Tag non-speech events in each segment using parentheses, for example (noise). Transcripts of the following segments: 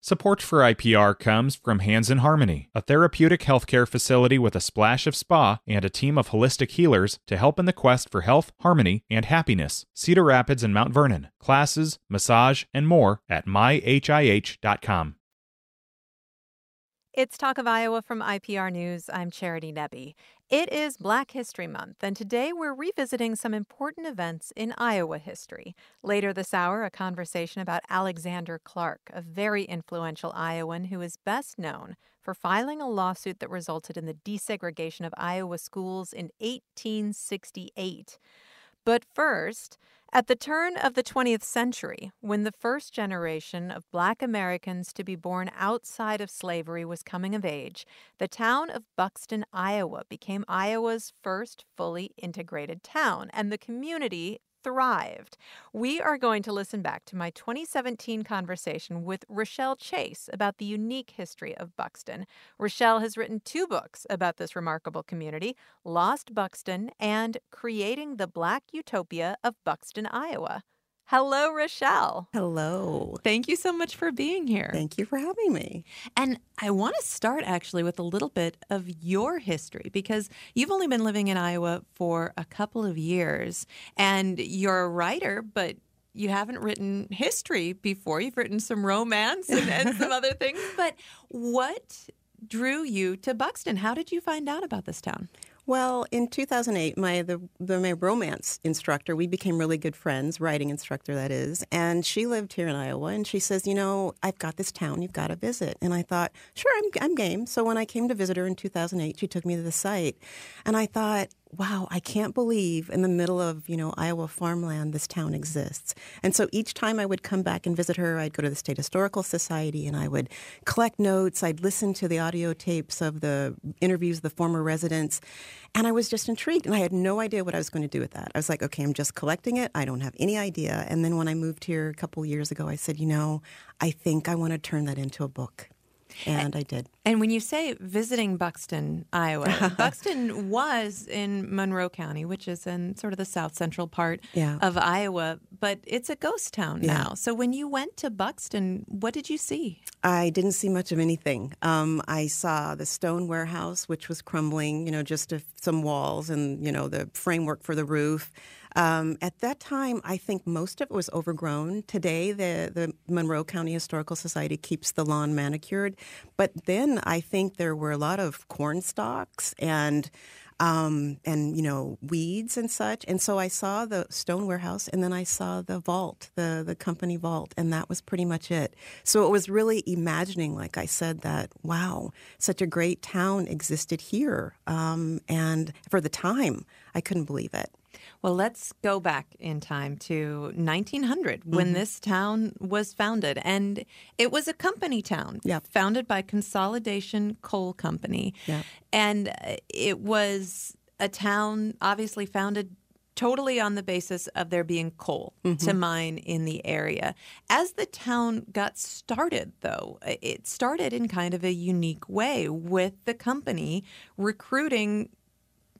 Support for IPR comes from Hands in Harmony, a therapeutic healthcare facility with a splash of spa and a team of holistic healers to help in the quest for health, harmony, and happiness. Cedar Rapids and Mount Vernon. Classes, massage, and more at myhih.com. It's Talk of Iowa from IPR News. I'm Charity Nebbe. It is Black History Month, and today we're revisiting some important events in Iowa history. Later this hour, a conversation about Alexander Clark, a very influential Iowan who is best known for filing a lawsuit that resulted in the desegregation of Iowa schools in 1868. But first, at the turn of the 20th century, when the first generation of Black Americans to be born outside of slavery was coming of age, the town of Buxton, Iowa became Iowa's first fully integrated town, and the community thrived. We are going to listen back to my 2017 conversation with Rochelle Chase about the unique history of Buxton. Rochelle has written two books about this remarkable community Lost Buxton and Creating the Black Utopia of Buxton, Iowa. Hello, Rochelle. Hello. Thank you so much for being here. Thank you for having me. And I want to start actually with a little bit of your history because you've only been living in Iowa for a couple of years and you're a writer, but you haven't written history before. You've written some romance and, and some other things. (laughs) But what drew you to Buxton? How did you find out about this town? Well, in 2008, my the, the, my romance instructor, we became really good friends, writing instructor that is, and she lived here in Iowa, and she says, you know, I've got this town you've got to visit, and I thought, sure, I'm I'm game. So when I came to visit her in 2008, she took me to the site, and I thought, wow, I can't believe in the middle of, you know, Iowa farmland this town exists. And so each time I would come back and visit her, I'd go to the State Historical Society and I would collect notes. I'd listen to the audio tapes of the interviews of the former residents. And I was just intrigued and I had no idea what I was going to do with that. I was like, okay, I'm just collecting it. I don't have any idea. And then when I moved here a couple years ago, I said, you know, I think I want to turn that into a book. And I did. And when you say visiting Buxton, Iowa, (laughs) Buxton was in Monroe County, which is in sort of the south central part yeah. of Iowa, but it's a ghost town yeah. now. So when you went to Buxton, what did you see? I didn't see much of anything. Um, I saw the stone warehouse, which was crumbling, you know, just a, some walls and, you know, the framework for the roof. Um, at that time, I think most of it was overgrown. Today, the, the Monroe County Historical Society keeps the lawn manicured. But then I think there were a lot of corn stalks and um, and you know weeds and such. And so I saw the stone warehouse, and then I saw the vault, the the company vault, and that was pretty much it. So it was really imagining, like I said, that wow, such a great town existed here, um, and for the time, I couldn't believe it. Well, let's go back in time to 1900 when mm-hmm. this town was founded. And it was a company town yep. founded by Consolidation Coal Company. Yep. And uh, it was a town obviously founded totally on the basis of there being coal mm-hmm. to mine in the area. As the town got started, though, it started in kind of a unique way with the company recruiting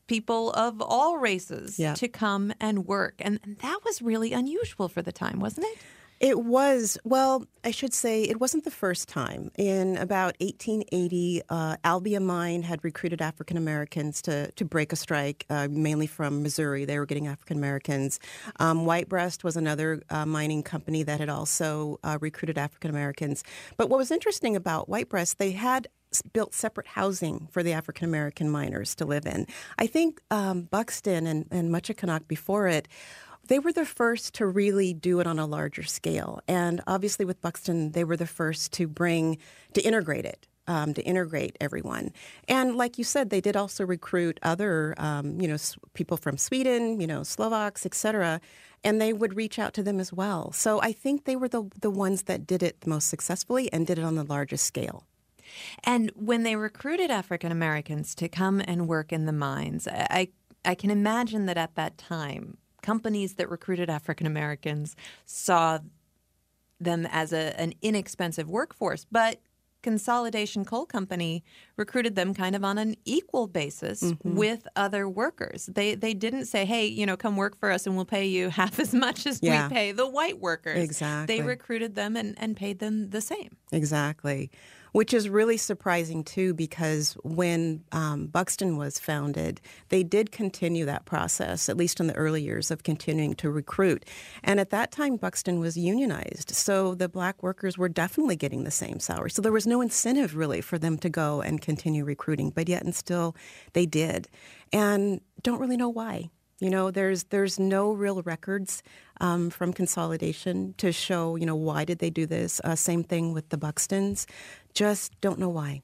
people of all races yeah. to come and work. And that was really unusual for the time, wasn't it? It was, well, I should say it wasn't the first time. In about 1880, uh, Albia Mine had recruited African Americans to, to break a strike, uh, mainly from Missouri. They were getting African Americans. Um, Whitebreast was another uh, mining company that had also uh, recruited African Americans. But what was interesting about Whitebreast, they had built separate housing for the African American miners to live in. I think um, Buxton and, and Muchakinock before it they were the first to really do it on a larger scale. And obviously, with Buxton, they were the first to bring, to integrate it. Um, to integrate everyone, and like you said, they did also recruit other, um, you know, people from Sweden, you know, Slovaks, etc., and they would reach out to them as well. So I think they were the the ones that did it most successfully and did it on the largest scale. And when they recruited African Americans to come and work in the mines, I I can imagine that at that time, companies that recruited African Americans saw them as a, an inexpensive workforce. But Consolidation Coal Company recruited them kind of on an equal basis mm-hmm. with other workers. They they didn't say, "Hey, you know, come work for us and we'll pay you (laughs) half as much as yeah. we pay the white workers." Exactly. They recruited them and, and paid them the same. Exactly which is really surprising too because when um, Buxton was founded, they did continue that process, at least in the early years of continuing to recruit. And at that time, Buxton was unionized. So the black workers were definitely getting the same salary. So there was no incentive really for them to go and continue recruiting, but yet and still they did. And don't really know why. You know, there's there's no real records um, from consolidation to show you know why did they do this. Uh, same thing with the Buxtons, just don't know why.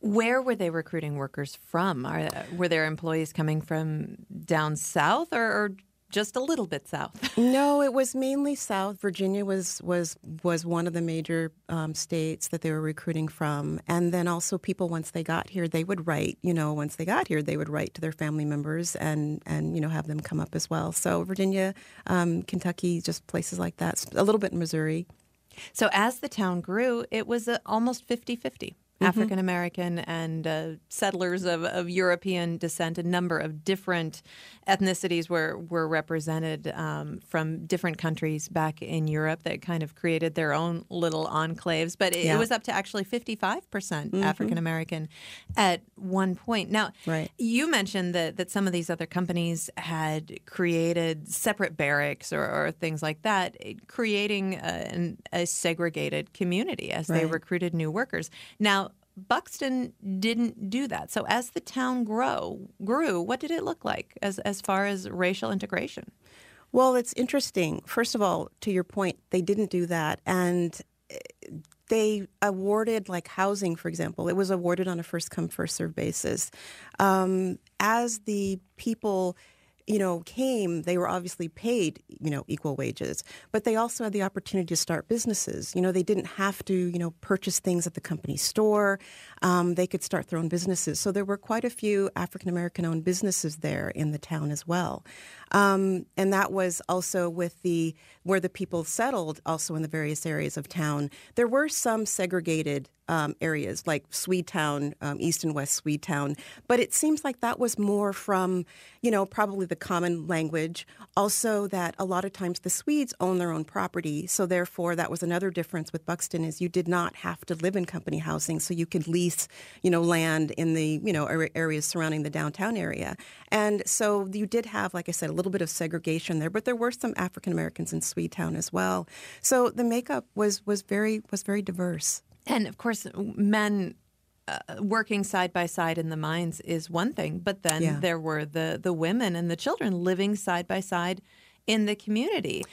Where were they recruiting workers from? Are, were their employees coming from down south or, or just a little bit south. (laughs) no, it was mainly south. Virginia was was was one of the major um, states that they were recruiting from, and then also people once they got here, they would write. You know, once they got here, they would write to their family members and and you know have them come up as well. So Virginia, um, Kentucky, just places like that. A little bit in Missouri. So as the town grew, it was almost 50 50. Mm-hmm. African American and uh, settlers of, of European descent. A number of different ethnicities were were represented um, from different countries back in Europe that kind of created their own little enclaves. But it, yeah. it was up to actually fifty five percent mm-hmm. African American at one point. Now, right. you mentioned that that some of these other companies had created separate barracks or, or things like that, creating a, a segregated community as right. they recruited new workers. Now Buxton didn't do that. So as the town grow grew, what did it look like as as far as racial integration? Well, it's interesting. First of all, to your point, they didn't do that, and eh, they awarded like housing, for example. It was awarded on a first come first serve basis. Um, as the people you know, came, they were obviously paid, you know, equal wages, but they also had the opportunity to start businesses. You know, they didn't have to, you know, purchase things at the company store. Um, they could start their own businesses. So there were quite a few African American owned businesses there in the town as well. Um, and that was also with the where the people settled, also in the various areas of town. There were some segregated um, areas like Swedetown, um, East and West Swedetown, but it seems like that was more from, you know, probably the common language. Also, that a lot of times the Swedes own their own property, so therefore that was another difference with Buxton is you did not have to live in company housing, so you could lease, you know, land in the you know areas surrounding the downtown area, and so you did have, like I said, a little bit of segregation there, but there were some African Americans in Swedetown as well. So the makeup was was very was very diverse. And of course, men uh, working side by side in the mines is one thing, but then yeah. there were the the women and the children living side by side in the community.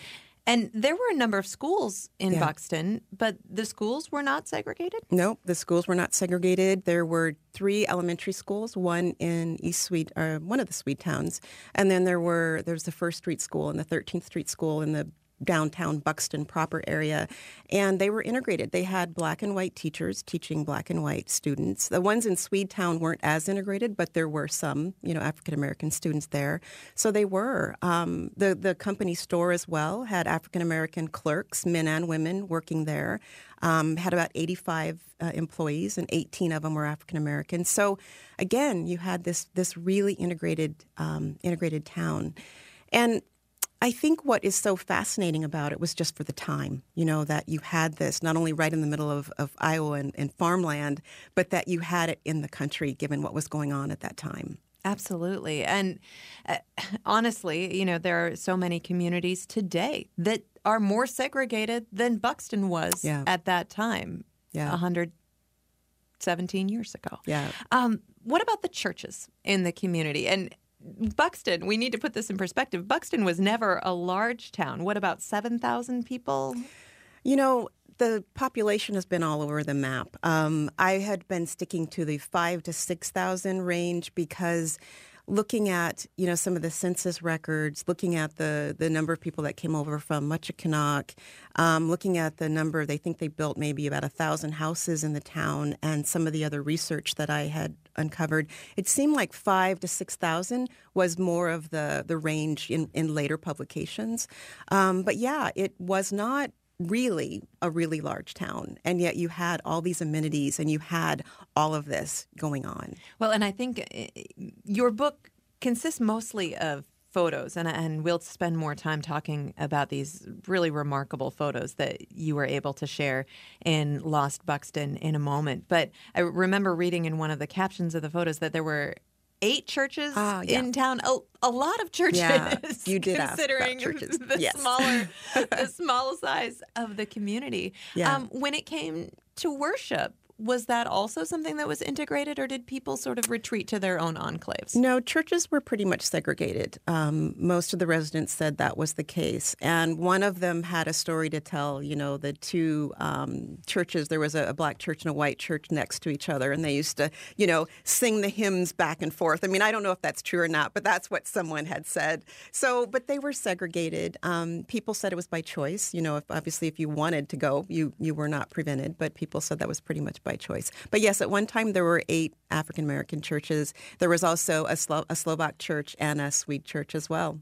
And there were a number of schools in yeah. Buxton, but the schools were not segregated? No, the schools were not segregated. There were three elementary schools, one in East Swede, uh, one of the Swede towns, and then there were there's the First Street School and the 13th Street School and the downtown Buxton proper area. And they were integrated. They had black and white teachers teaching black and white students. The ones in Swedetown weren't as integrated, but there were some, you know, African American students there. So they were. Um, the, the company store as well had African American clerks, men and women, working there. Um, had about 85 uh, employees, and 18 of them were African American. So, again, you had this this really integrated um, integrated town, and I think what is so fascinating about it was just for the time, you know, that you had this not only right in the middle of, of Iowa and, and farmland, but that you had it in the country given what was going on at that time. Absolutely. And uh, (laughs) honestly, you know, there are so many communities today that are more segregated than Buxton was yeah. at that time, yeah. 117 years ago. Yeah. Um, what about the churches in the community? And Buxton, we need to put this in perspective. Buxton was never a large town. What about 7,000 people? You know, the population has been all over the map. Um, I had been sticking to the five to 6,000 range because looking at you know some of the census records, looking at the the number of people that came over from Muchakinock, um, looking at the number they think they built maybe about a thousand houses in the town, and some of the other research that I had uncovered, it seemed like five to six thousand was more of the the range in in later publications. Um, but yeah, it was not really a really large town. And yet you had all these amenities and you had all of this going on. Well, and I think uh, your book consists mostly of photos and and we'll spend more time talking about these really remarkable photos that you were able to share in Lost Buxton in a moment but I remember reading in one of the captions of the photos that there were eight churches uh, yeah. in town. A, a, lot of churches. Yeah, you (laughs) did considering churches. (laughs) the yes. smaller, (laughs) the small size of the community. Yeah. Um, when it came to worship, was that also something that was integrated, or did people sort of retreat to their own enclaves? No, churches were pretty much segregated. Um, most of the residents said that was the case. And one of them had a story to tell. You know, the two um, churches, there was a, a, black church and a white church next to each other, and they used to, you know, sing the hymns back and forth. I mean, I don't know if that's true or not, but that's what someone had said. So, but they were segregated. Um, people said it was by choice. You know, if obviously if you wanted to go, you, you were not prevented, but people said that was pretty much by choice. But yes, at one time there were eight African American churches. There was also a, Slo- a Slovak church and a Swede church as well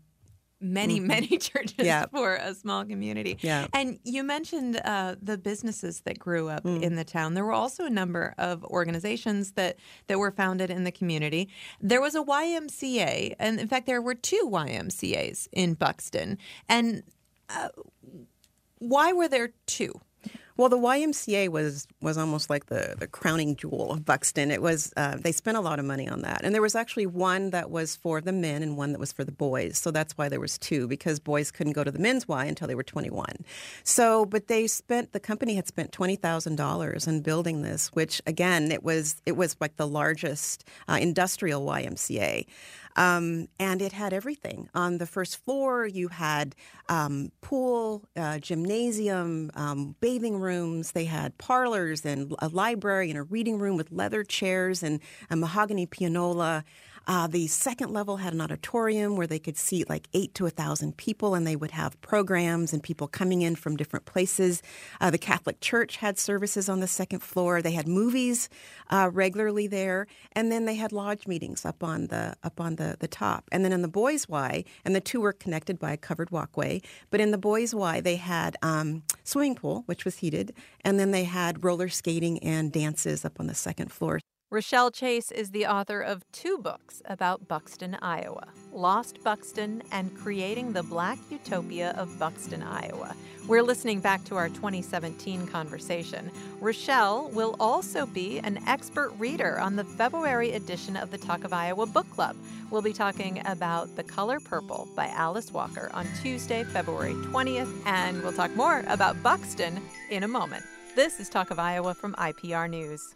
many, mm-hmm. many (laughs) churches yeah. for a small community. Yeah. And you mentioned uh, the businesses that grew up mm. in the town. There were also a number of organizations that, that were founded in the community. There was a YMCA, and in fact, there were two YMCAs in Buxton. And uh, why were there two? Well, the YMCA was was almost like the, the crowning jewel of Buxton. It was uh, they spent a lot of money on that, and there was actually one that was for the men and one that was for the boys. So that's why there was two because boys couldn't go to the men's Y until they were 21. So, but they spent the company had spent twenty thousand dollars in building this, which again it was it was like the largest uh, industrial YMCA. Um, and it had everything. On the first floor, you had um, pool, uh, gymnasium, um, bathing rooms. They had parlors and a library and a reading room with leather chairs and a mahogany pianola. Uh, the second level had an auditorium where they could seat like eight to a thousand people, and they would have programs and people coming in from different places. Uh, the Catholic Church had services on the second floor. They had movies uh, regularly there, and then they had lodge meetings up on the up on the the top. And then in the Boys Y, and the two were connected by a covered walkway. But in the Boys Y, they had um, swimming pool, which was heated, and then they had roller skating and dances up on the second floor. Rochelle Chase is the author of two books about Buxton, Iowa Lost Buxton and Creating the Black Utopia of Buxton, Iowa. We're listening back to our 2017 conversation. Rochelle will also be an expert reader on the February edition of the Talk of Iowa Book Club. We'll be talking about The Color Purple by Alice Walker on Tuesday, February 20th, and we'll talk more about Buxton in a moment. This is Talk of Iowa from IPR News.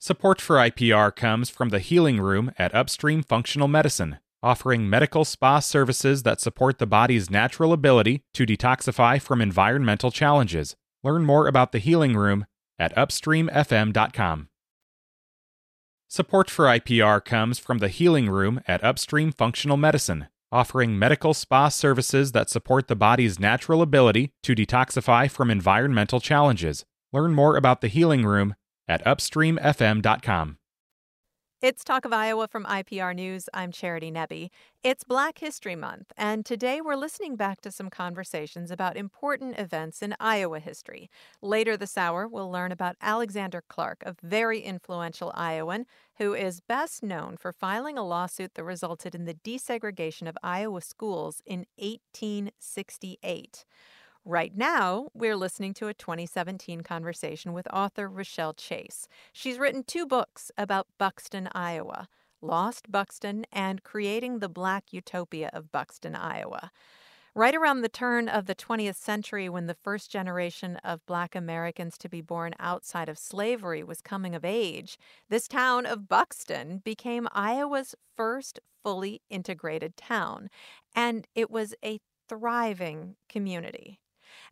Support for IPR comes from the Healing Room at Upstream Functional Medicine, offering medical spa services that support the body's natural ability to detoxify from environmental challenges. Learn more about the Healing Room at upstreamfm.com. Support for IPR comes from the Healing Room at Upstream Functional Medicine, offering medical spa services that support the body's natural ability to detoxify from environmental challenges. Learn more about the Healing Room at upstreamfm.com. It's Talk of Iowa from IPR News. I'm Charity Nebbe. It's Black History Month, and today we're listening back to some conversations about important events in Iowa history. Later this hour, we'll learn about Alexander Clark, a very influential Iowan who is best known for filing a lawsuit that resulted in the desegregation of Iowa schools in 1868. Right now, we're listening to a 2017 conversation with author Rochelle Chase. She's written two books about Buxton, Iowa Lost Buxton and Creating the Black Utopia of Buxton, Iowa. Right around the turn of the 20th century, when the first generation of Black Americans to be born outside of slavery was coming of age, this town of Buxton became Iowa's first fully integrated town. And it was a thriving community.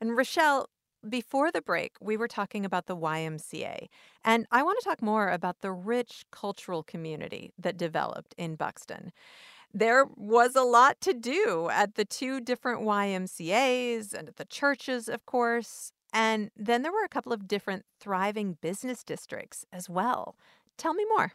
And Rochelle, before the break, we were talking about the YMCA, and I want to talk more about the rich cultural community that developed in Buxton. There was a lot to do at the two different YMCAs and at the churches, of course. And then there were a couple of different thriving business districts as well. Tell me more.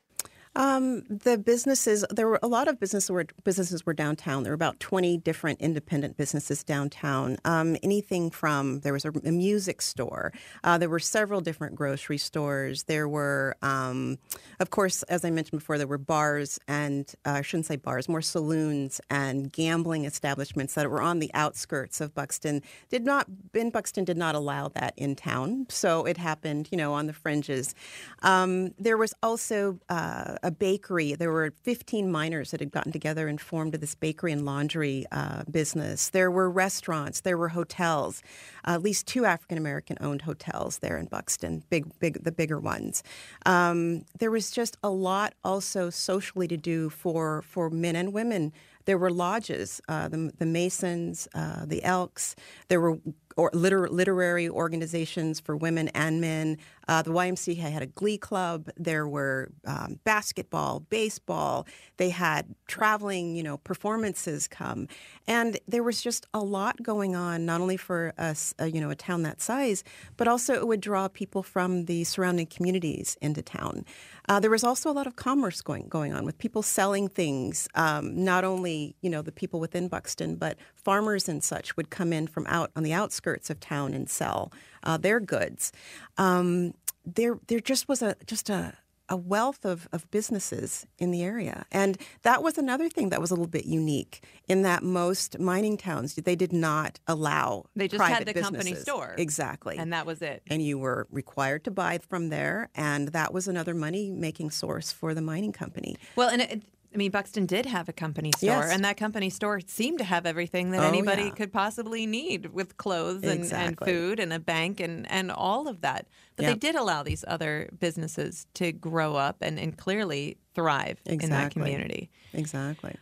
Um, the businesses, there were a lot of were, businesses were downtown. There were about 20 different independent businesses downtown. Um, anything from, there was a, a music store. Uh, there were several different grocery stores. There were, um, of course, as I mentioned before, there were bars and, uh, I shouldn't say bars, more saloons and gambling establishments that were on the outskirts of Buxton. Did not, in Buxton did not allow that in town. So it happened, you know, on the fringes. Um, there was also, uh, a bakery. There were 15 miners that had gotten together and formed this bakery and laundry uh, business. There were restaurants. There were hotels. Uh, at least two African American owned hotels there in Buxton, big, big, the bigger ones. Um, there was just a lot also socially to do for for men and women. There were lodges, uh, the, the Masons, uh, the Elks. There were or liter- literary organizations for women and men. Uh, the YMCA had a glee club. There were um, basketball, baseball. They had traveling, you know, performances come, and there was just a lot going on. Not only for us, uh, you know, a town that size, but also it would draw people from the surrounding communities into town. Uh, there was also a lot of commerce going going on with people selling things. Um, not only you know the people within Buxton, but farmers and such would come in from out on the outskirts of town and sell uh, their goods. Um, there, there just was a just a a wealth of, of businesses in the area. And that was another thing that was a little bit unique in that most mining towns, they did not allow They just had the businesses. company store. Exactly. And that was it. And you were required to buy from there. And that was another money making source for the mining company. Well, and it, I mean, Buxton did have a company store, Yes. and that company store seemed to have everything that Oh, anybody yeah. could possibly need with clothes and, and food and a bank and, and all of that. But they did allow these other businesses to grow up and, and clearly thrive in that community. Exactly.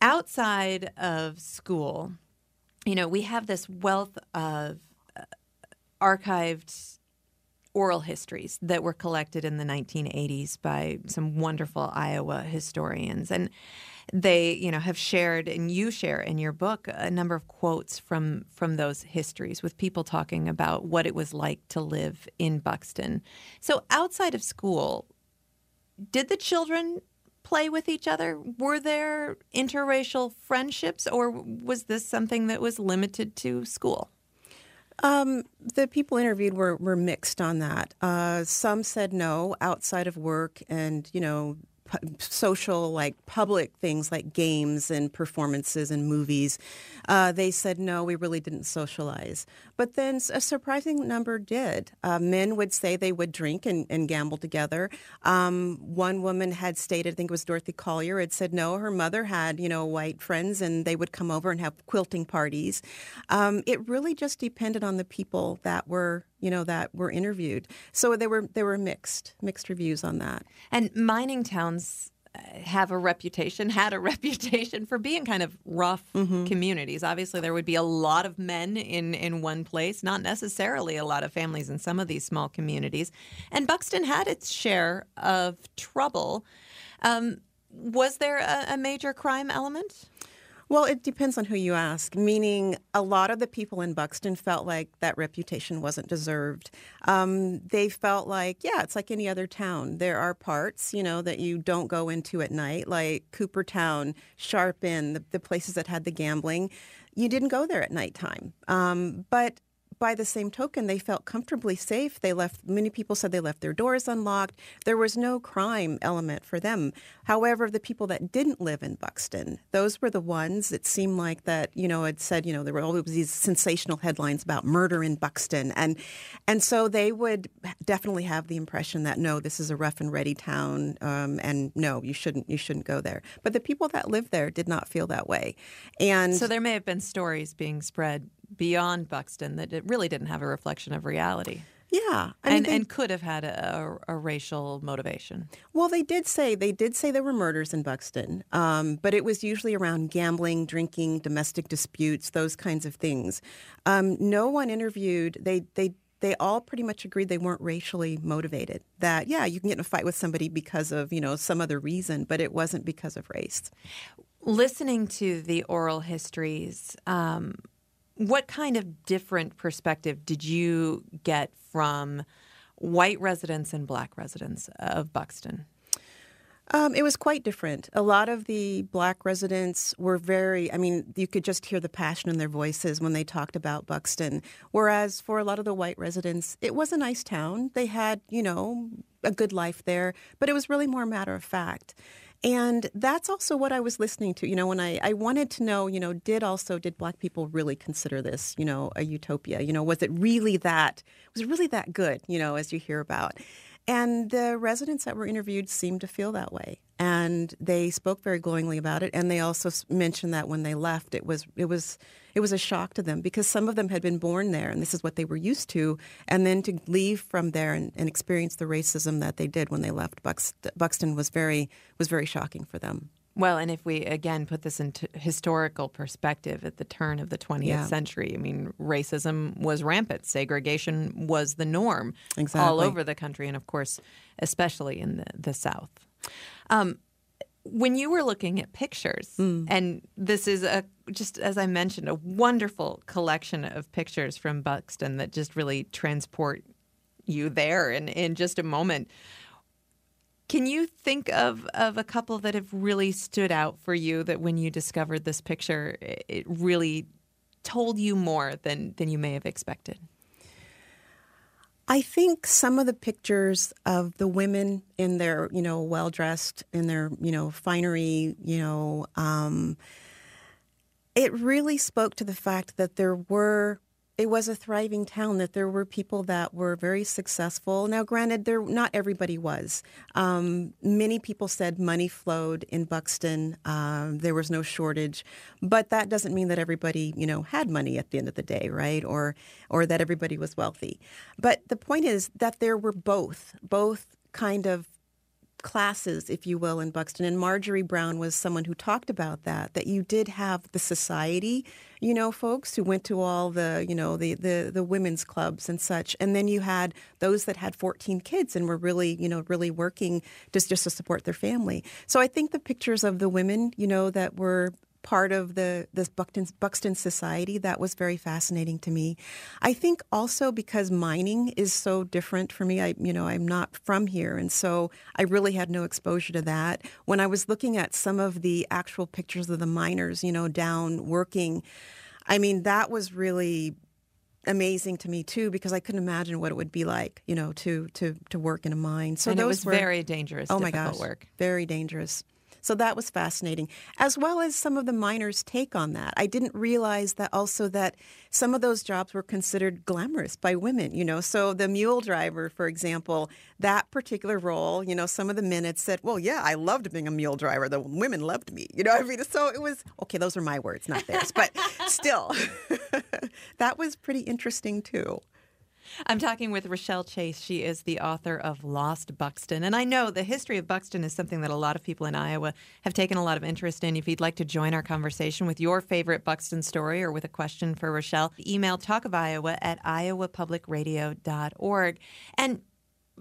outside of school, you know, we have this wealth of uh, archived oral histories that were collected in the 1980s by some wonderful Iowa historians and they you know have shared and you share in your book a number of quotes from from those histories with people talking about what it was like to live in Buxton. So outside of school, did the children play with each other? Were there interracial friendships, or was this something that was limited to school? Um, the people interviewed were, were mixed on that. Uh, some said no outside of work and, you know, social, like public things like games and performances and movies. Uh, they said no, we really didn't socialize. But then a surprising number did. Uh, men would say they would drink and, and gamble together. Um, one woman had stated, I think it was Dorothy Collier, had said no, her mother had, you know, white friends and they would come over and have quilting parties. Um, it really just depended on the people that were, you know, that were interviewed. So they were they were mixed mixed reviews on that. And mining towns uh, have a reputation, (laughs) had a reputation for being kind of rough communities. Obviously, there would be a lot of men in, in one place, not necessarily a lot of families in some of these small communities. And Buxton had its share of trouble. Um, was there a, a major crime element? Well, it depends on who you ask. Meaning, a lot of the people in Buxton felt like that reputation wasn't deserved. Um, they felt like, yeah, it's like any other town. There are parts, you know, that you don't go into at night, like Coopertown, Sharp End, the, the places that had the gambling. You didn't go there at nighttime. Um, but by the same token, they felt comfortably safe. They left. Many people said they left their doors unlocked. There was no crime element for them. However, the people that didn't live in Buxton, those were the ones that seemed like that. You know, had said, you know, there were always these sensational headlines about murder in Buxton, and and so they would definitely have the impression that no, this is a rough and ready town, um, and no, you shouldn't you shouldn't go there. But the people that lived there did not feel that way, and So there may have been stories being spread beyond Buxton that it really didn't have a reflection of reality. yeah, I mean, and, they- and could have had a, a, a racial motivation. Well, they did say they did say there were murders in Buxton, um, but it was usually around gambling, drinking, domestic disputes, those kinds of things. Um, no one interviewed. They they they all pretty much agreed they weren't racially motivated. That yeah, you can get in a fight with somebody because of you know some other reason, but it wasn't because of race. Listening to the oral histories, um, what kind of different perspective did you get from white residents and black residents of Buxton? Um, it was quite different. A lot of the black residents were very, I mean, you could just hear the passion in their voices when they talked about Buxton. Whereas for a lot of the white residents, it was a nice town. They had, you know, a good life there, but it was really more matter of fact. And that's also what I was listening to. You know, when I, I wanted to know, you know, did also, did black people really consider this, you know, a utopia? You know, was it really that, was it really that good, you know, as you hear about? And the residents that were interviewed seemed to feel that way, and they spoke very glowingly about it. And they also mentioned that when they left, it was it was it was a shock to them because some of them had been born there, and this is what they were used to. And then to leave from there and, and experience the racism that they did when they left Buxton was very was very shocking for them. Well, and if we again put this into historical perspective at the turn of the 20th yeah. century, I mean, racism was rampant, segregation was the norm exactly. all over the country, and of course, especially in the, the South. Um, when you were looking at pictures, mm. and this is a just as I mentioned, a wonderful collection of pictures from Buxton that just really transport you there in, in just a moment. Can you think of, of a couple that have really stood out for you that when you discovered this picture, it really told you more than, than you may have expected? I think some of the pictures of the women in their, you know, well dressed, in their, you know, finery, you know, um, it really spoke to the fact that there were it was a thriving town that there were people that were very successful. Now granted there not everybody was. Um, many people said money flowed in buxton. Um, there was no shortage. But that doesn't mean that everybody you know had money at the end of the day right? Or or that everybody was wealthy. But the point is that there were both both kind of classes, if you will, in Buxton. And Marjorie Brown was someone who talked about that, that you did have the society, you know, folks who went to all the, you know, the, the, the women's clubs and such. And then you had those that had 14 kids and were really, you know, really working just, just to support their family. So I think the pictures of the women, you know, that were part of the this Buxton, Buxton society that was very fascinating to me. I think also because mining is so different for me. I you know I'm not from here, and so I really had no exposure to that. When I was looking at some of the actual pictures of the miners, you know, down working, I mean that was really amazing to me too because I couldn't imagine what it would be like, you know, to to to work in a mine. So and those it was were, very dangerous. Oh my gosh, work. very dangerous. So that was fascinating, as well as some of the miners' take on that. I didn't realize that also that some of those jobs were considered glamorous by women, you know. So the mule driver, for example, that particular role, you know, some of the men had said, well, yeah, I loved being a mule driver. The women loved me, you know (laughs) I mean? So it was, okay, those are my words, not theirs, but (laughs) still, (laughs) that was pretty interesting too. I'm talking with Rochelle Chase. She is the author of Lost Buxton. And I know the history of Buxton is something that a lot of people in Iowa have taken a lot of interest in. If you'd like to join our conversation with your favorite Buxton story or with a question for Rochelle, email talkofiowa at iowapublicradio.org. And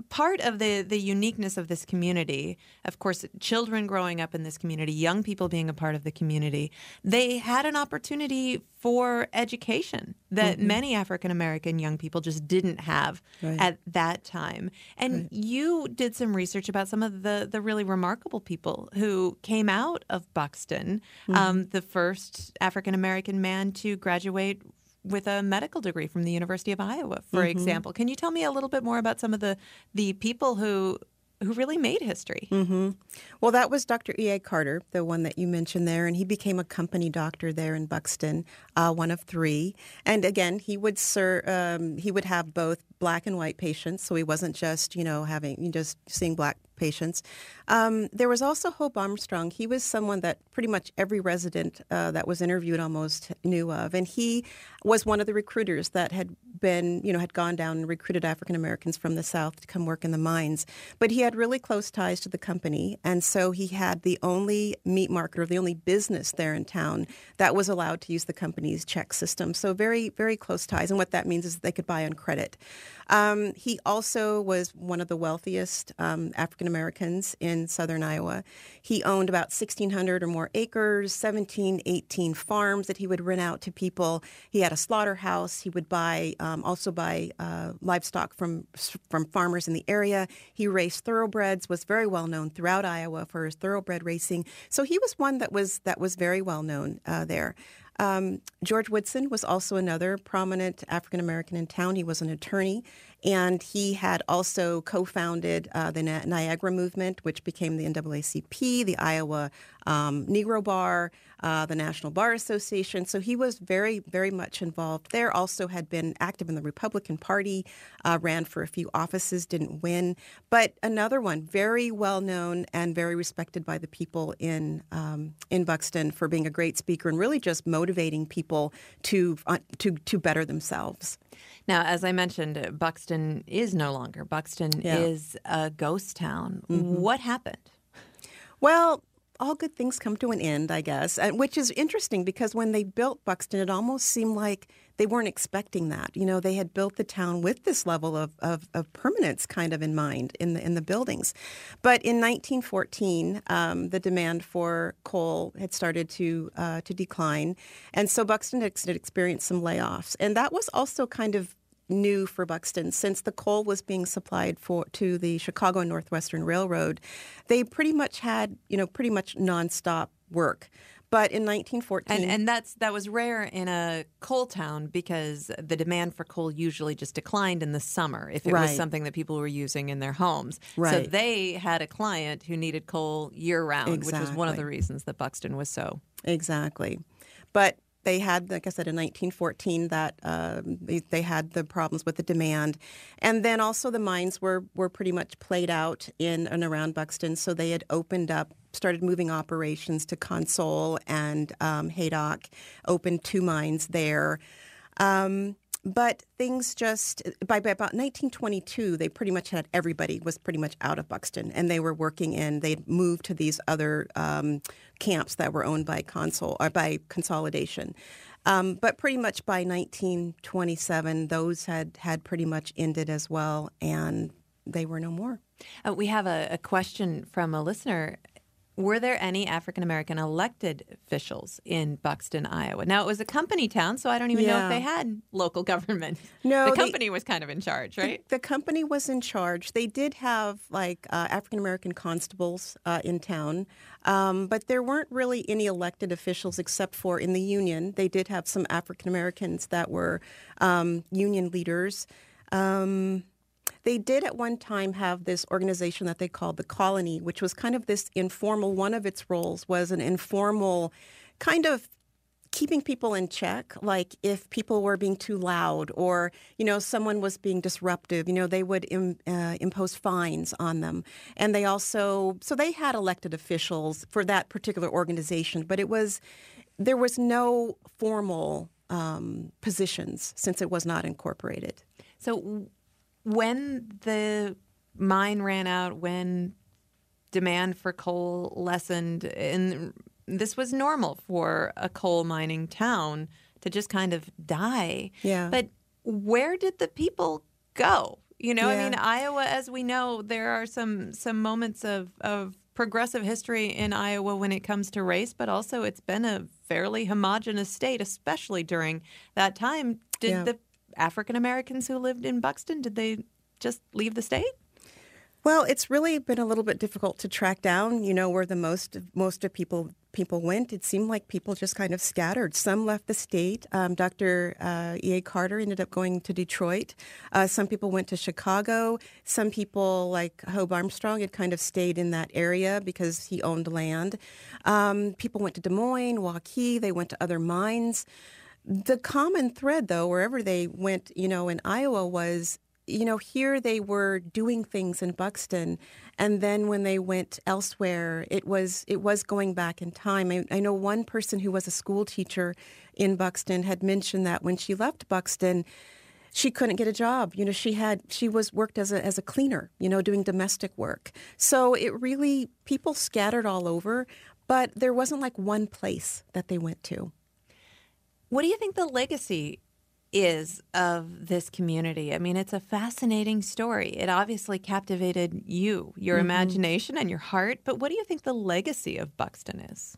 part of the the uniqueness of this community of course children growing up in this community young people being a part of the community they had an opportunity for education that mm-hmm. many african american young people just didn't have right. at that time and right. you did some research about some of the the really remarkable people who came out of buxton mm-hmm. um, the first african american man to graduate with a medical degree from the University of Iowa, for mm-hmm. example. Can you tell me a little bit more about some of the the people who who really made history. Mm-hmm. Well, that was Dr. E.A. Carter, the one that you mentioned there, and he became a company doctor there in Buxton, uh, one of three. And again, he would sir, um, he would have both black and white patients, so he wasn't just you know having just seeing black patients. Um, there was also Hobe Armstrong. He was someone that pretty much every resident uh, that was interviewed almost knew of, and he was one of the recruiters that had been, you know, had gone down and recruited African Americans from the South to come work in the mines. But he had really close ties to the company, and so he had the only meat market or the only business there in town that was allowed to use the company's check system. So very, very close ties, and what that means is they could buy on credit. Um, he also was one of the wealthiest um, African Americans in southern Iowa. He owned about 1,600 or more acres, 17, 18 farms that he would rent out to people. He had a slaughterhouse. He would buy um, also buy uh, livestock from from farmers in the area. He raced thoroughbreds. Was very well known throughout Iowa for his thoroughbred racing. So he was one that was that was very well known uh, there. Um, George Woodson was also another prominent African American in town. He was an attorney, and he had also co founded uh, the Niagara movement, which became the NAACP, the Iowa um, Negro Bar, uh, the National Bar Association. So he was very, very much involved there. Also had been active in the Republican Party, uh, ran for a few offices, didn't win. But another one, very well known and very respected by the people in um, in Buxton for being a great speaker and really just motivating people to uh, to to better themselves. Now, as I mentioned, Buxton is no longer. Buxton yeah. is a ghost town. Mm-hmm. What happened? Well, all good things come to an end, I guess, which is interesting because when they built Buxton, it almost seemed like they weren't expecting that. You know, they had built the town with this level of, of, of permanence kind of in mind in the in the buildings. But in 1914, um, the demand for coal had started to uh, to decline, and so Buxton had experienced some layoffs, and that was also kind of new for Buxton since the coal was being supplied for to the Chicago and Northwestern Railroad. They pretty much had, you know, pretty much nonstop work. But in 1914, and, and that's that was rare in a coal town because the demand for coal usually just declined in the summer if it right. was something that people were using in their homes. Right. So they had a client who needed coal year round, exactly. which was one of the reasons that Buxton was so exactly. But they had, like I said, in 1914, that uh, they, they, had the problems with the demand, and then also the mines were were pretty much played out in and around Buxton. So they had opened up, started moving operations to Consol and um, Haydock, opened two mines there. Um, but things just by, by, about 1922, they pretty much had everybody was pretty much out of Buxton, and they were working in. They'd moved to these other um, camps that were owned by Consol or by consolidation. Um, but pretty much by 1927, those had had pretty much ended as well, and they were no more. Uh, we have a, a, question from a listener were there any African American elected officials in Buxton, Iowa? Now it was a company town, so I don't even yeah. know if they had local government. No, the company they, was kind of in charge, right? The, the, company was in charge. They did have like uh, African American constables uh, in town, um, but there weren't really any elected officials except for in the union. They did have some African Americans that were um, union leaders. Um, they did at one time have this organization that they called the Colony, which was kind of this informal, one of its roles was an informal kind of keeping people in check like if people were being too loud or you know someone was being disruptive you know they would Im, uh, impose fines on them. And they also so they had elected officials for that particular organization but it was there was no formal um, positions since it was not incorporated. So when the mine ran out, when demand for coal lessened, and this was normal for a coal mining town to just kind of die. Yeah. But where did the people go? You know, yeah. I mean, Iowa, as we know, there are some some moments of of progressive history in Iowa when it comes to race, but also it's been a fairly homogenous state, especially during that time. Did yeah. the African Americans who lived in Buxton? Did they just leave the state? Well, it's really been a little bit difficult to track down. You know where the most most of people people went. It seemed like people just kind of scattered. Some left the state. Um, Dr. Uh, E. A. Carter ended up going to Detroit. Uh, some people went to Chicago. Some people, like Hobe Armstrong, had kind of stayed in that area because he owned land. Um, people went to Des Moines, Waukee. They went to other mines. The common thread, though, wherever they went, you know, in Iowa was, you know, here they were doing things in Buxton, and then when they went elsewhere, it was it was going back in time. I, I know one person who was a school teacher in Buxton had mentioned that when she left Buxton, she couldn't get a job. You know, she had she was worked as a as a cleaner, you know, doing domestic work. So it really people scattered all over, but there wasn't like one place that they went to. What do you think the legacy is of this community? I mean, it's a fascinating story. It obviously captivated you, your mm-hmm. imagination, and your heart. But what do you think the legacy of Buxton is?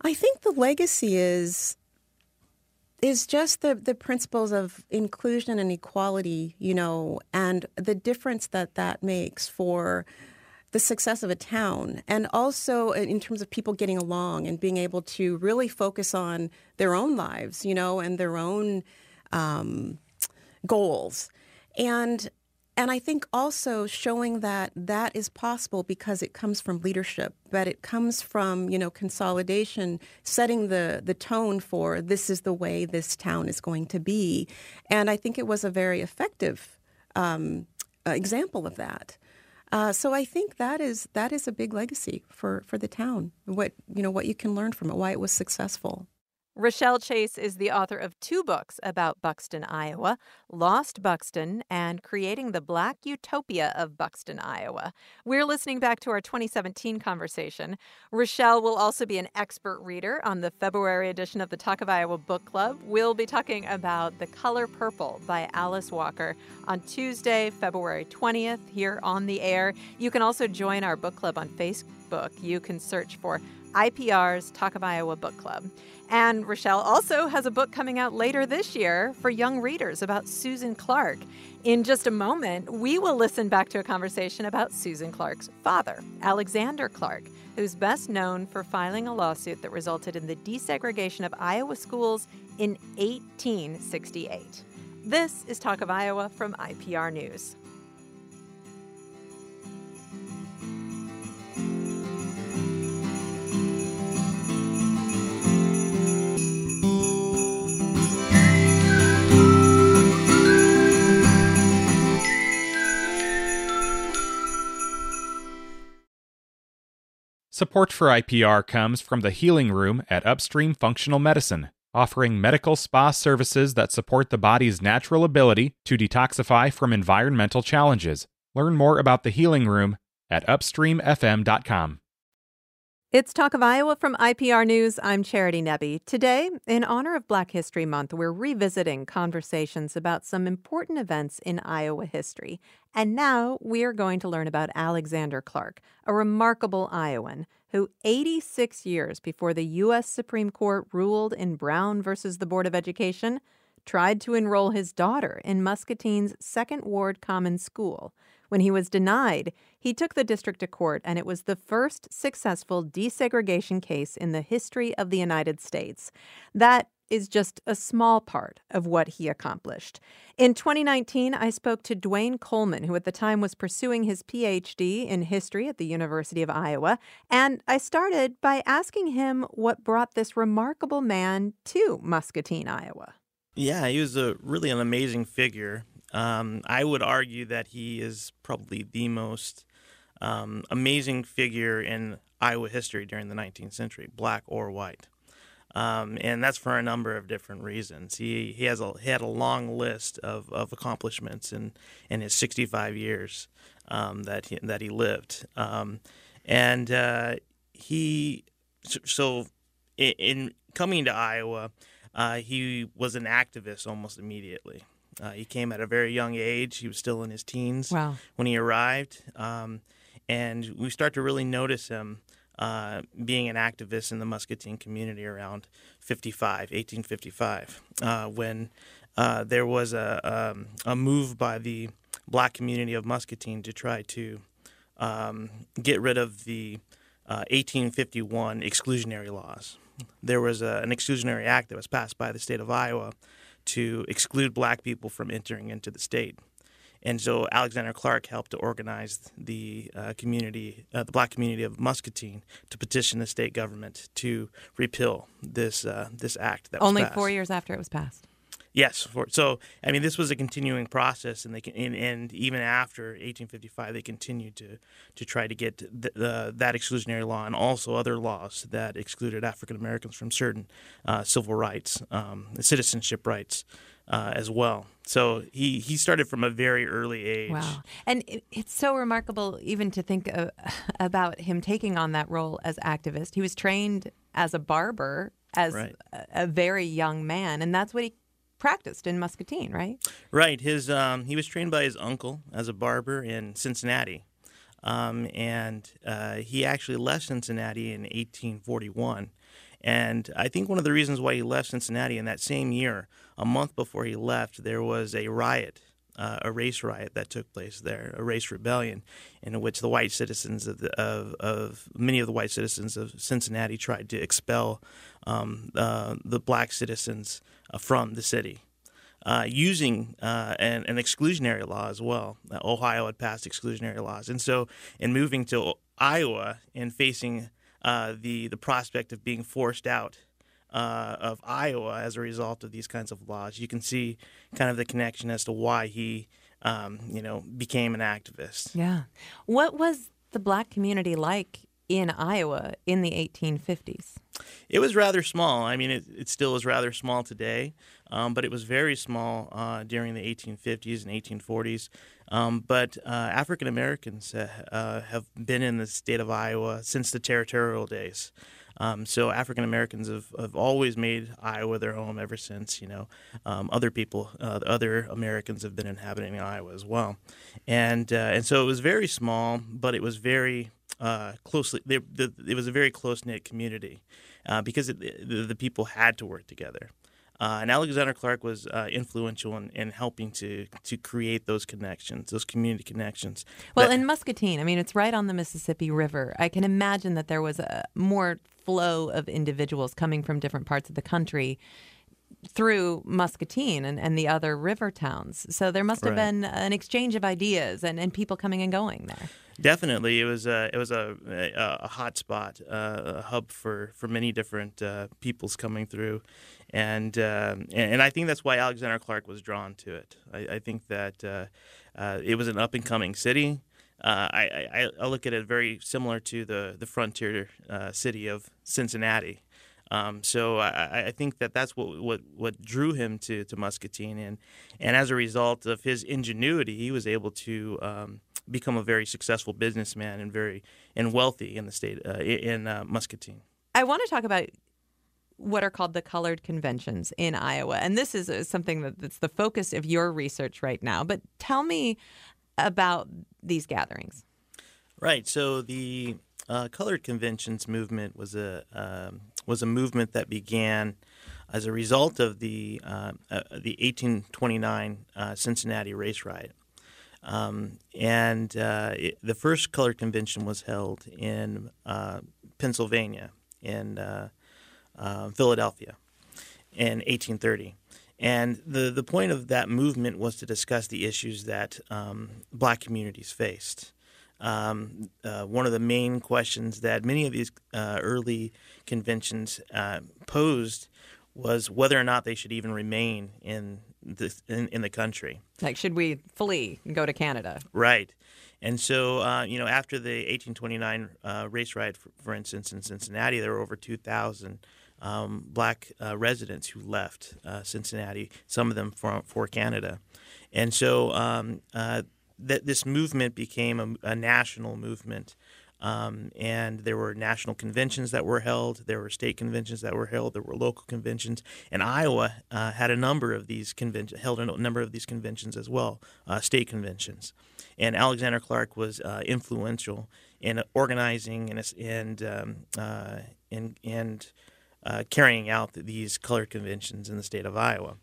I think the legacy is is just the the principles of inclusion and equality, you know, and the difference that that makes for the success of a town and also in terms of people getting along and being able to really focus on their own lives, you know, and their own um, goals. And and I think also showing that that is possible because it comes from leadership, that it comes from, you know, consolidation, setting the, the tone for this is the way this town is going to be. And I think it was a very effective um, example of that. Uh, so I think that is that is a big legacy for, for the town. What you know, what you can learn from it, why it was successful. Rachelle Chase is the author of two books about Buxton, Iowa Lost Buxton and Creating the Black Utopia of Buxton, Iowa. We're listening back to our 2017 conversation. Rachelle will also be an expert reader on the February edition of the Talk of Iowa Book Club. We'll be talking about The Color Purple by Alice Walker on Tuesday, February 20th, here on the air. You can also join our book club on Facebook. You can search for IPR's Talk of Iowa Book Club. And Rachelle also has a book coming out later this year for young readers about Susan Clark. In just a moment, we will listen back to a conversation about Susan Clark's father, Alexander Clark, who's best known for filing a lawsuit that resulted in the desegregation of Iowa schools in 1868. This is Talk of Iowa from IPR News. Support for IPR comes from the Healing Room at Upstream Functional Medicine, offering medical spa services that support the body's natural ability to detoxify from environmental challenges. Learn more about the Healing Room at upstreamfm.com. It's Talk of Iowa from IPR News. I'm Charity Nebbe. Today, in honor of Black History Month, we're revisiting conversations about some important events in Iowa history. And now we're going to learn about Alexander Clark, a remarkable Iowan who 86 years before the U.S. Supreme Court ruled in Brown versus the Board of Education, tried to enroll his daughter in Muscatine's Second Ward Common School. When he was denied, he took the district to court, and it was the first successful desegregation case in the history of the United States. That is just a small part of what he accomplished. In 2019, I spoke to Dwayne Coleman, who at the time was pursuing his PhD in history at the University of Iowa, and I started by asking him what brought this remarkable man to Muscatine, Iowa. Yeah, he was a really an amazing figure. Um, I would argue that he is probably the most um, amazing figure in Iowa history during the 19th century, black or white. Um, and that's for a number of different reasons. He he has a he had a long list of, of accomplishments in, in his 65 years um, that he, that he lived, um, and uh, he so in, in, coming to Iowa, uh, he was an activist almost immediately. Uh, he came at a very young age. He was still in his teens wow. when he arrived. Um, and we start to really notice him uh, being an activist in the Muscatine community around 55, 1855, uh, when uh, there was a, um, a move by the black community of Muscatine to try to um, get rid of the 1851 uh, exclusionary laws. There was a, an exclusionary act that was passed by the state of Iowa to exclude black people from entering into the state. And so Alexander Clark helped to organize the uh, community, uh, the black community of Muscatine, to petition the state government to repeal this uh, this act. That only four years after it was passed. Yes. For, so, I mean, this was a continuing process, and they can, and, and even after 1855, they continued to to try to get the, the, that exclusionary law and also other laws that excluded African Americans from certain uh, civil rights, um, citizenship rights. Uh, as well. So he he started from a very early age. Wow, and it, it's so remarkable even to think of, (laughs) about him taking on that role as activist. He was trained as a barber as Right. a, a very young man, and that's what he practiced in Muscatine, right? Right. His um, he was trained by his uncle as a barber in Cincinnati, um, and uh, he actually left Cincinnati in 1841. And I think one of the reasons why he left Cincinnati in that same year, a month before he left, there was a riot, uh, a race riot that took place there, a race rebellion, in which the white citizens of, the, of, of many of the white citizens of Cincinnati tried to expel um, uh, the black citizens uh, from the city uh, using uh, an, an exclusionary law as well. Ohio had passed exclusionary laws, and so in moving to Iowa and facing the the prospect of being forced out uh, of Iowa as a result of these kinds of laws, you can see kind of the connection as to why he, um, you know, became an activist. Yeah. What was the black community like in Iowa in the 1850s? It was rather small. I mean, it, it still is rather small today, um, but it was very small uh, during the 1850s and 1840s. Um, but uh, African Americans uh, uh, have been in the state of Iowa since the territorial days. Um, so African Americans have, have always made Iowa their home ever since. You know, um, other people, uh, other Americans have been inhabiting Iowa as well, and uh, and so it was very small, but it was very uh, closely. They, the, it was a very close knit community uh, because it, the, the people had to work together. Uh, and Alexander Clark was uh, influential in, in helping to to create those connections, those community connections. Well, that- in Muscatine, I mean, it's right on the Mississippi River. I can imagine that there was a more flow of individuals coming from different parts of the country through Muscatine and, and the other river towns. So there must have Right. been an exchange of ideas and, and people coming and going there. Definitely, it was a it was a a, a hot spot, uh, a hub for, for many different uh, peoples coming through, and, um, and and I think that's why Alexander Clark was drawn to it. I, I think that uh, uh, it was an up and coming city. Uh, I, I I look at it very similar to the the frontier uh, city of Cincinnati. Um, so I, I think that that's what, what, what drew him to, to Muscatine, and and as a result of his ingenuity, he was able to um, become a very successful businessman and very and wealthy in the state uh, in uh, Muscatine. I want to talk about what are called the colored conventions in Iowa. And this is uh, something that, that's the focus of your research right now. But tell me about these gatherings. Right. So the uh, colored conventions movement was a um, was a movement that began as a result of the uh, uh, the 1829 uh, Cincinnati race riot. Um, and uh, it, the first colored convention was held in uh, Pennsylvania, in uh, Philadelphia, in 1830. And the, the point of that movement was to discuss the issues that um, black communities faced. Um, uh, one of the main questions that many of these uh, early conventions uh, posed was whether or not they should even remain in the, in, in the country. Like, should we flee and go to Canada? Right. And so, uh, you know, after the 1829 uh, race riot, for, for instance, in Cincinnati, there were over 2,000 um, black uh, residents who left uh, Cincinnati, some of them for, for Canada. And so um, uh, that this movement became a, a national movement. Um, and there were national conventions that were held. There were state conventions that were held. There were local conventions, and Iowa uh, had a number of these conventions, held a number of these conventions as well, uh, state conventions. And Alexander Clark was uh, influential in organizing and and um, uh, and, and uh, carrying out these color conventions in the state of Iowa.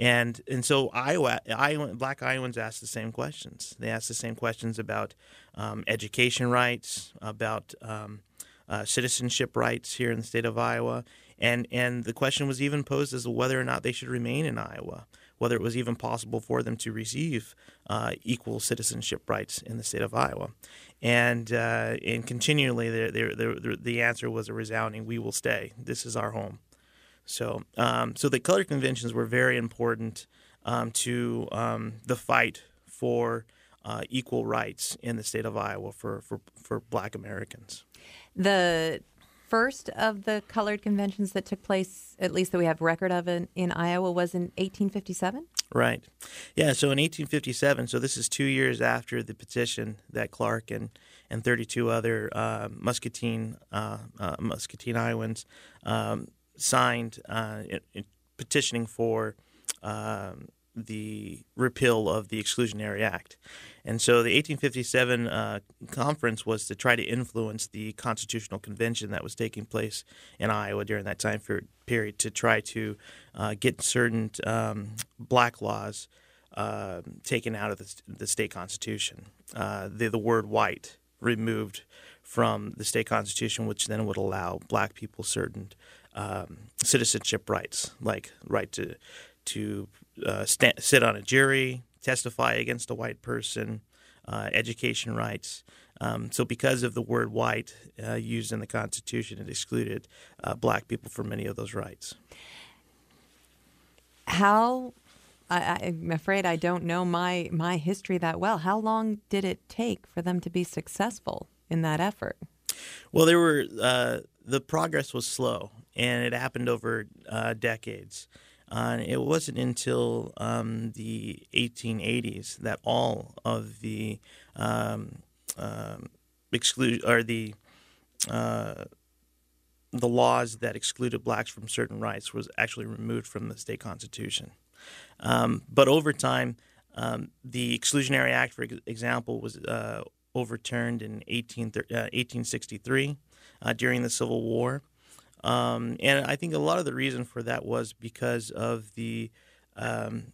And and so Iowa, Iowa, black Iowans asked the same questions. They asked the same questions about um, education rights, about um, uh, citizenship rights here in the state of Iowa, and and the question was even posed as to whether or not they should remain in Iowa, whether it was even possible for them to receive uh, equal citizenship rights in the state of Iowa, and uh, and continually the, the the the answer was a resounding, "We will stay. This is our home." So, um, so the color conventions were very important um, to um, the fight for uh, equal rights in the state of Iowa for, for, for Black Americans. The first of the colored conventions that took place, at least that we have record of in, in Iowa, was in 1857. Right. Yeah. So in 1857, so this is two years after the petition that Clark and, and 32 other uh, Muscatine uh, uh, Muscatine Iowans um, signed uh, it, it petitioning for um, the repeal of the Exclusionary Act. And so the 1857 uh, conference was to try to influence the constitutional convention that was taking place in Iowa during that time period to try to uh, get certain um, black laws uh, taken out of the, the state constitution. Uh, the, the word white removed from the state constitution, which then would allow black people certain um, citizenship rights, like right to to uh, st- sit on a jury, testify against a white person, uh, education rights. Um, so, because of the word white uh, used in the Constitution, it excluded uh, black people from many of those rights. How, I, I'm afraid I don't know my, my history that well. How long did it take for them to be successful in that effort? Well, there were uh, the progress was slow, and it happened over uh, decades. Uh, it wasn't until um, the 1880s that all of the um, um, exclude or the uh, the laws that excluded blacks from certain rights was actually removed from the state constitution. Um, but over time, um, the Exclusionary Act, for example, was uh, overturned in 18, uh, 1863 uh, during the Civil War. Um, and I think a lot of the reason for that was because of the um,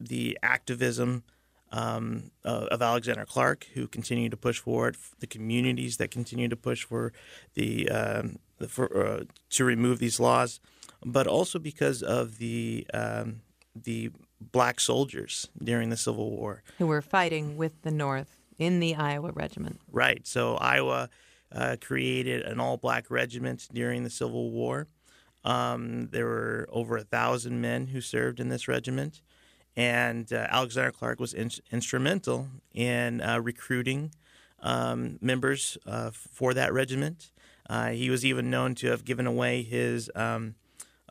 the activism um, uh, of Alexander Clark, who continued to push forward the communities that continued to push for the, um, the for, uh, to remove these laws, but also because of the um, the black soldiers during the Civil War who were fighting with the North in the Iowa Regiment. Right. So Iowa uh, created an all black regiment during the Civil War. Um, there were over a thousand men who served in this regiment, and uh, Alexander Clark was in- instrumental in uh, recruiting um, members uh, for that regiment. Uh, he was even known to have given away his um,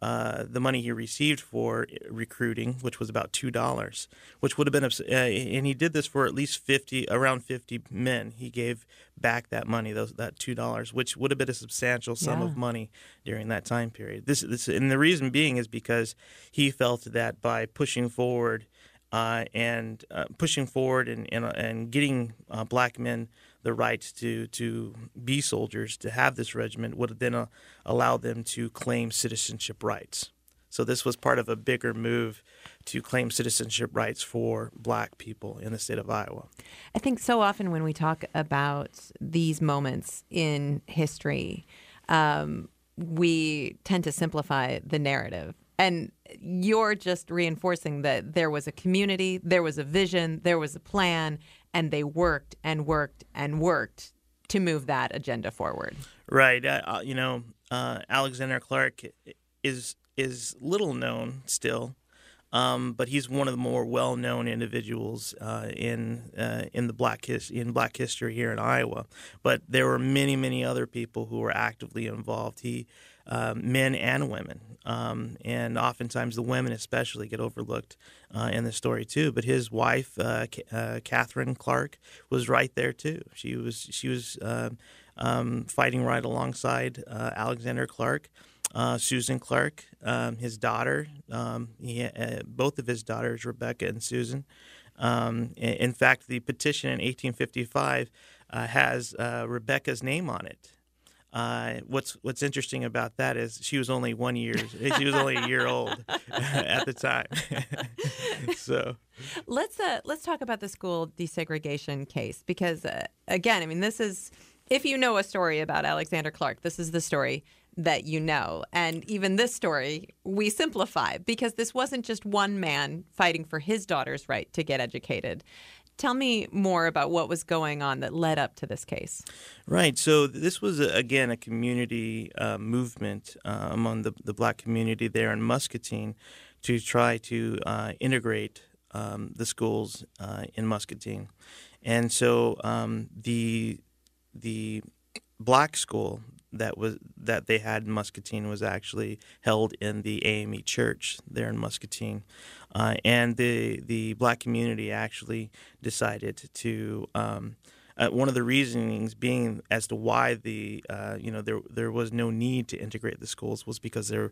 uh, the money he received for recruiting, which was about two dollars, which would have been, uh, and he did this for at least fifty, around fifty men. He gave back that money, those that two dollars, which would have been a substantial sum yeah. of money during that time period. This, this, and the reason being is because he felt that by pushing forward uh, and uh, pushing forward and and, and getting uh, black men the right to to be soldiers, to have this regiment, would then uh, allow them to claim citizenship rights. So this was part of a bigger move to claim citizenship rights for black people in the state of Iowa. I think so often when we talk about these moments in history, um, we tend to simplify the narrative. And you're just reinforcing that there was a community, there was a vision, there was a plan, and they worked and worked and worked to move that agenda forward. Right. Uh, uh, you know, uh, Alexander Clark is is little known still, um, but he's one of the more well known individuals uh, in uh, in the black his- in Black history here in Iowa. But there were many many other people who were actively involved. He um, men and women. Um, and oftentimes the women, especially, get overlooked uh, in the story too. But his wife, uh, uh, Catherine Clark, was right there too. She was she was um, um fighting right alongside uh, Alexander Clark. Uh, Susan Clark, um, his daughter, um, he, uh, both of his daughters, Rebecca and Susan. in fact, the petition in 1855 has Rebecca's name on it. Uh, what's what's interesting about that is she was only one year she was only a year old at the time. (laughs) so let's uh, let's talk about the school desegregation case because uh, again, I mean, this is if you know a story about Alexander Clark, this is the story that you know. And even this story, we simplify because this wasn't just one man fighting for his daughter's right to get educated. Tell me more about what was going on that led up to this case. Right. So this was again a community uh, movement uh, among the the black community there in Muscatine to try to uh, integrate um, the schools uh, in Muscatine, and so um, the the black school that was that they had in Muscatine was actually held in the AME Church there in Muscatine, uh, and the the black community actually decided to um, uh, one of the reasonings being as to why the uh, you know there there was no need to integrate the schools was because there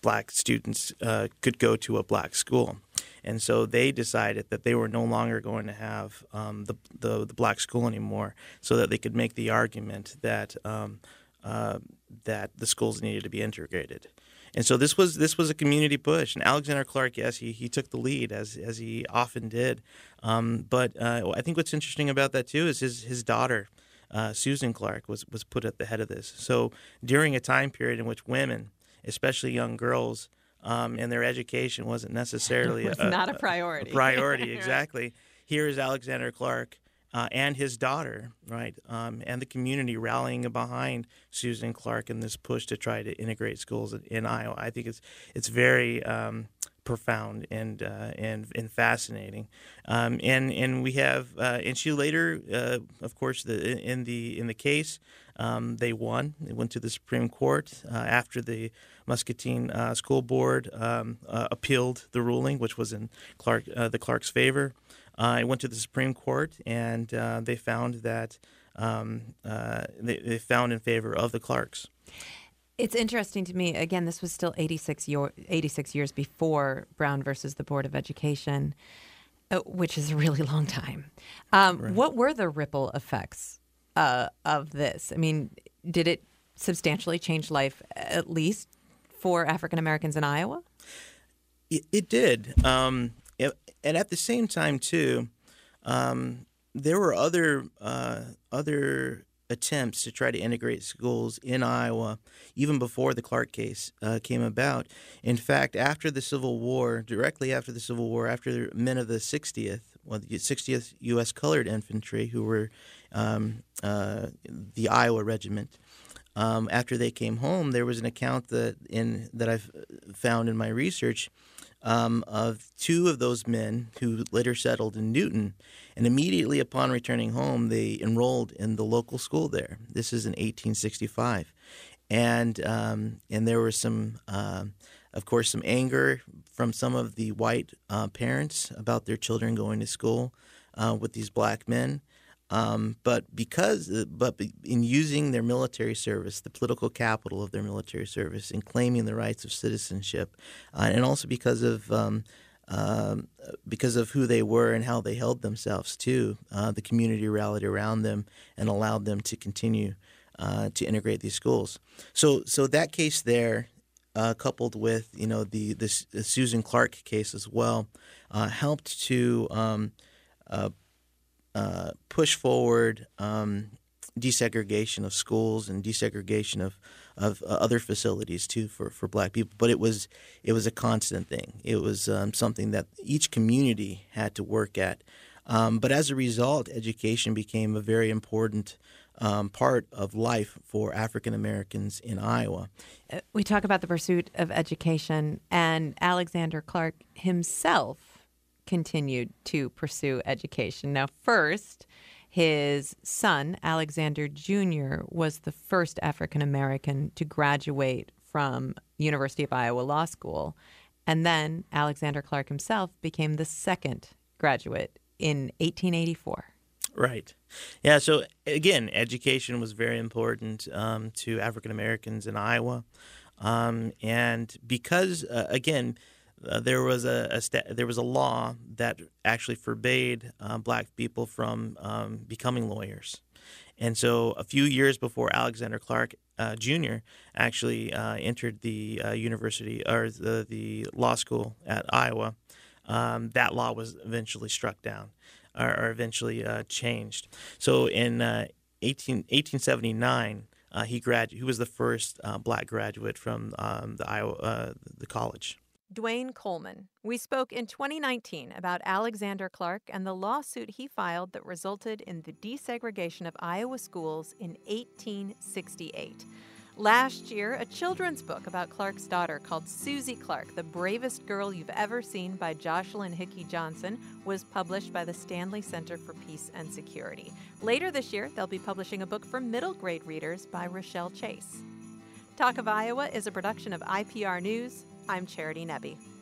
black students uh, could go to a black school. And so they decided that they were no longer going to have um, the, the, the black school anymore, so that they could make the argument that um, uh, that the schools needed to be integrated. And so this was this was a community push, and Alexander Clark, yes, he, he took the lead as as he often did. Um, but uh, I think what's interesting about that too is his his daughter, uh, Susan Clark, was was put at the head of this. So during a time period in which women especially young girls, um, and their education wasn't necessarily (laughs) was a, not a priority. A priority, (laughs) exactly. Here is Alexander Clark uh, and his daughter, right, um, and the community rallying behind Susan Clark in this push to try to integrate schools in, Iowa. I think it's it's very um, profound and uh, and and fascinating. Um, and and we have uh, and she later, uh, of course, the in the in the case. Um, they won. They went to the Supreme Court uh, after the Muscatine uh, School Board um, uh, appealed the ruling, which was in Clark the Clark's favor. I went to the Supreme Court, and they found that um, they, they found in favor of the Clarks. It's interesting to me. Again, this was still 86, year, 86 years before Brown versus the Board of Education, uh, which is a really long time. Um, right. What were the ripple effects uh, of this? I mean, did it substantially change life, at least for African Americans in Iowa? It, it did. Um, and at the same time, too, um, there were other uh, other attempts to try to integrate schools in Iowa, even before the Clark case uh, came about. In fact, after the Civil War, directly after the Civil War, after the men of the 60th, well, the 60th U.S. Colored Infantry, who were um, uh, the Iowa Regiment, um, after they came home, there was an account that in that I've found in my research um, of two of those men who later settled in Newton. And immediately upon returning home, they enrolled in the local school there. This is in 1865. And, um, and there was some, uh, of course, some anger from some of the white uh, parents about their children going to school uh, with these black men. Um, but because, uh, but in using their military service, the political capital of their military service, in claiming the rights of citizenship, uh, and also because of um, um, because of who they were and how they held themselves too, uh, the community rallied around them and allowed them to continue uh, to integrate these schools. So, so that case there, uh, coupled with you know the, the, the Susan Clark case as well, uh, helped to um, uh, push forward um, desegregation of schools and desegregation of of uh, other facilities too for, for black people. But it was it was a constant thing. It was um, something that each community had to work at. Um, but as a result, education became a very important um, part of life for African Americans in Iowa. Uh, we talk about the pursuit of education, and Alexander Clark himself continued to pursue education. Now, first, his son, Alexander Jr., was the first African American to graduate from University of Iowa Law School. And then Alexander Clark himself became the second graduate in 1884. Right. Yeah. So again, education was very important um, to African Americans in Iowa, um, and because uh, again, uh, there was a, a sta- there was a law that actually forbade uh, black people from um, becoming lawyers. And so, a few years before Alexander Clark uh, Jr. actually uh, entered the uh, university or the, the law school at Iowa, um, that law was eventually struck down or, or eventually uh, changed. So, in 18, 1879, he grad he was the first black graduate from um, the Iowa the college. Dwayne Coleman. We spoke in 2019 about Alexander Clark and the lawsuit he filed that resulted in the desegregation of Iowa schools in 1868. Last year, a children's book about Clark's daughter called Susie Clark, The Bravest Girl You've Ever Seen by Jocelyn Hickey Johnson, was published by the Stanley Center for Peace and Security. Later this year, they'll be publishing a book for middle grade readers by Rachelle Chase. Talk of Iowa is a production of IPR News. I'm Charity Nebbe.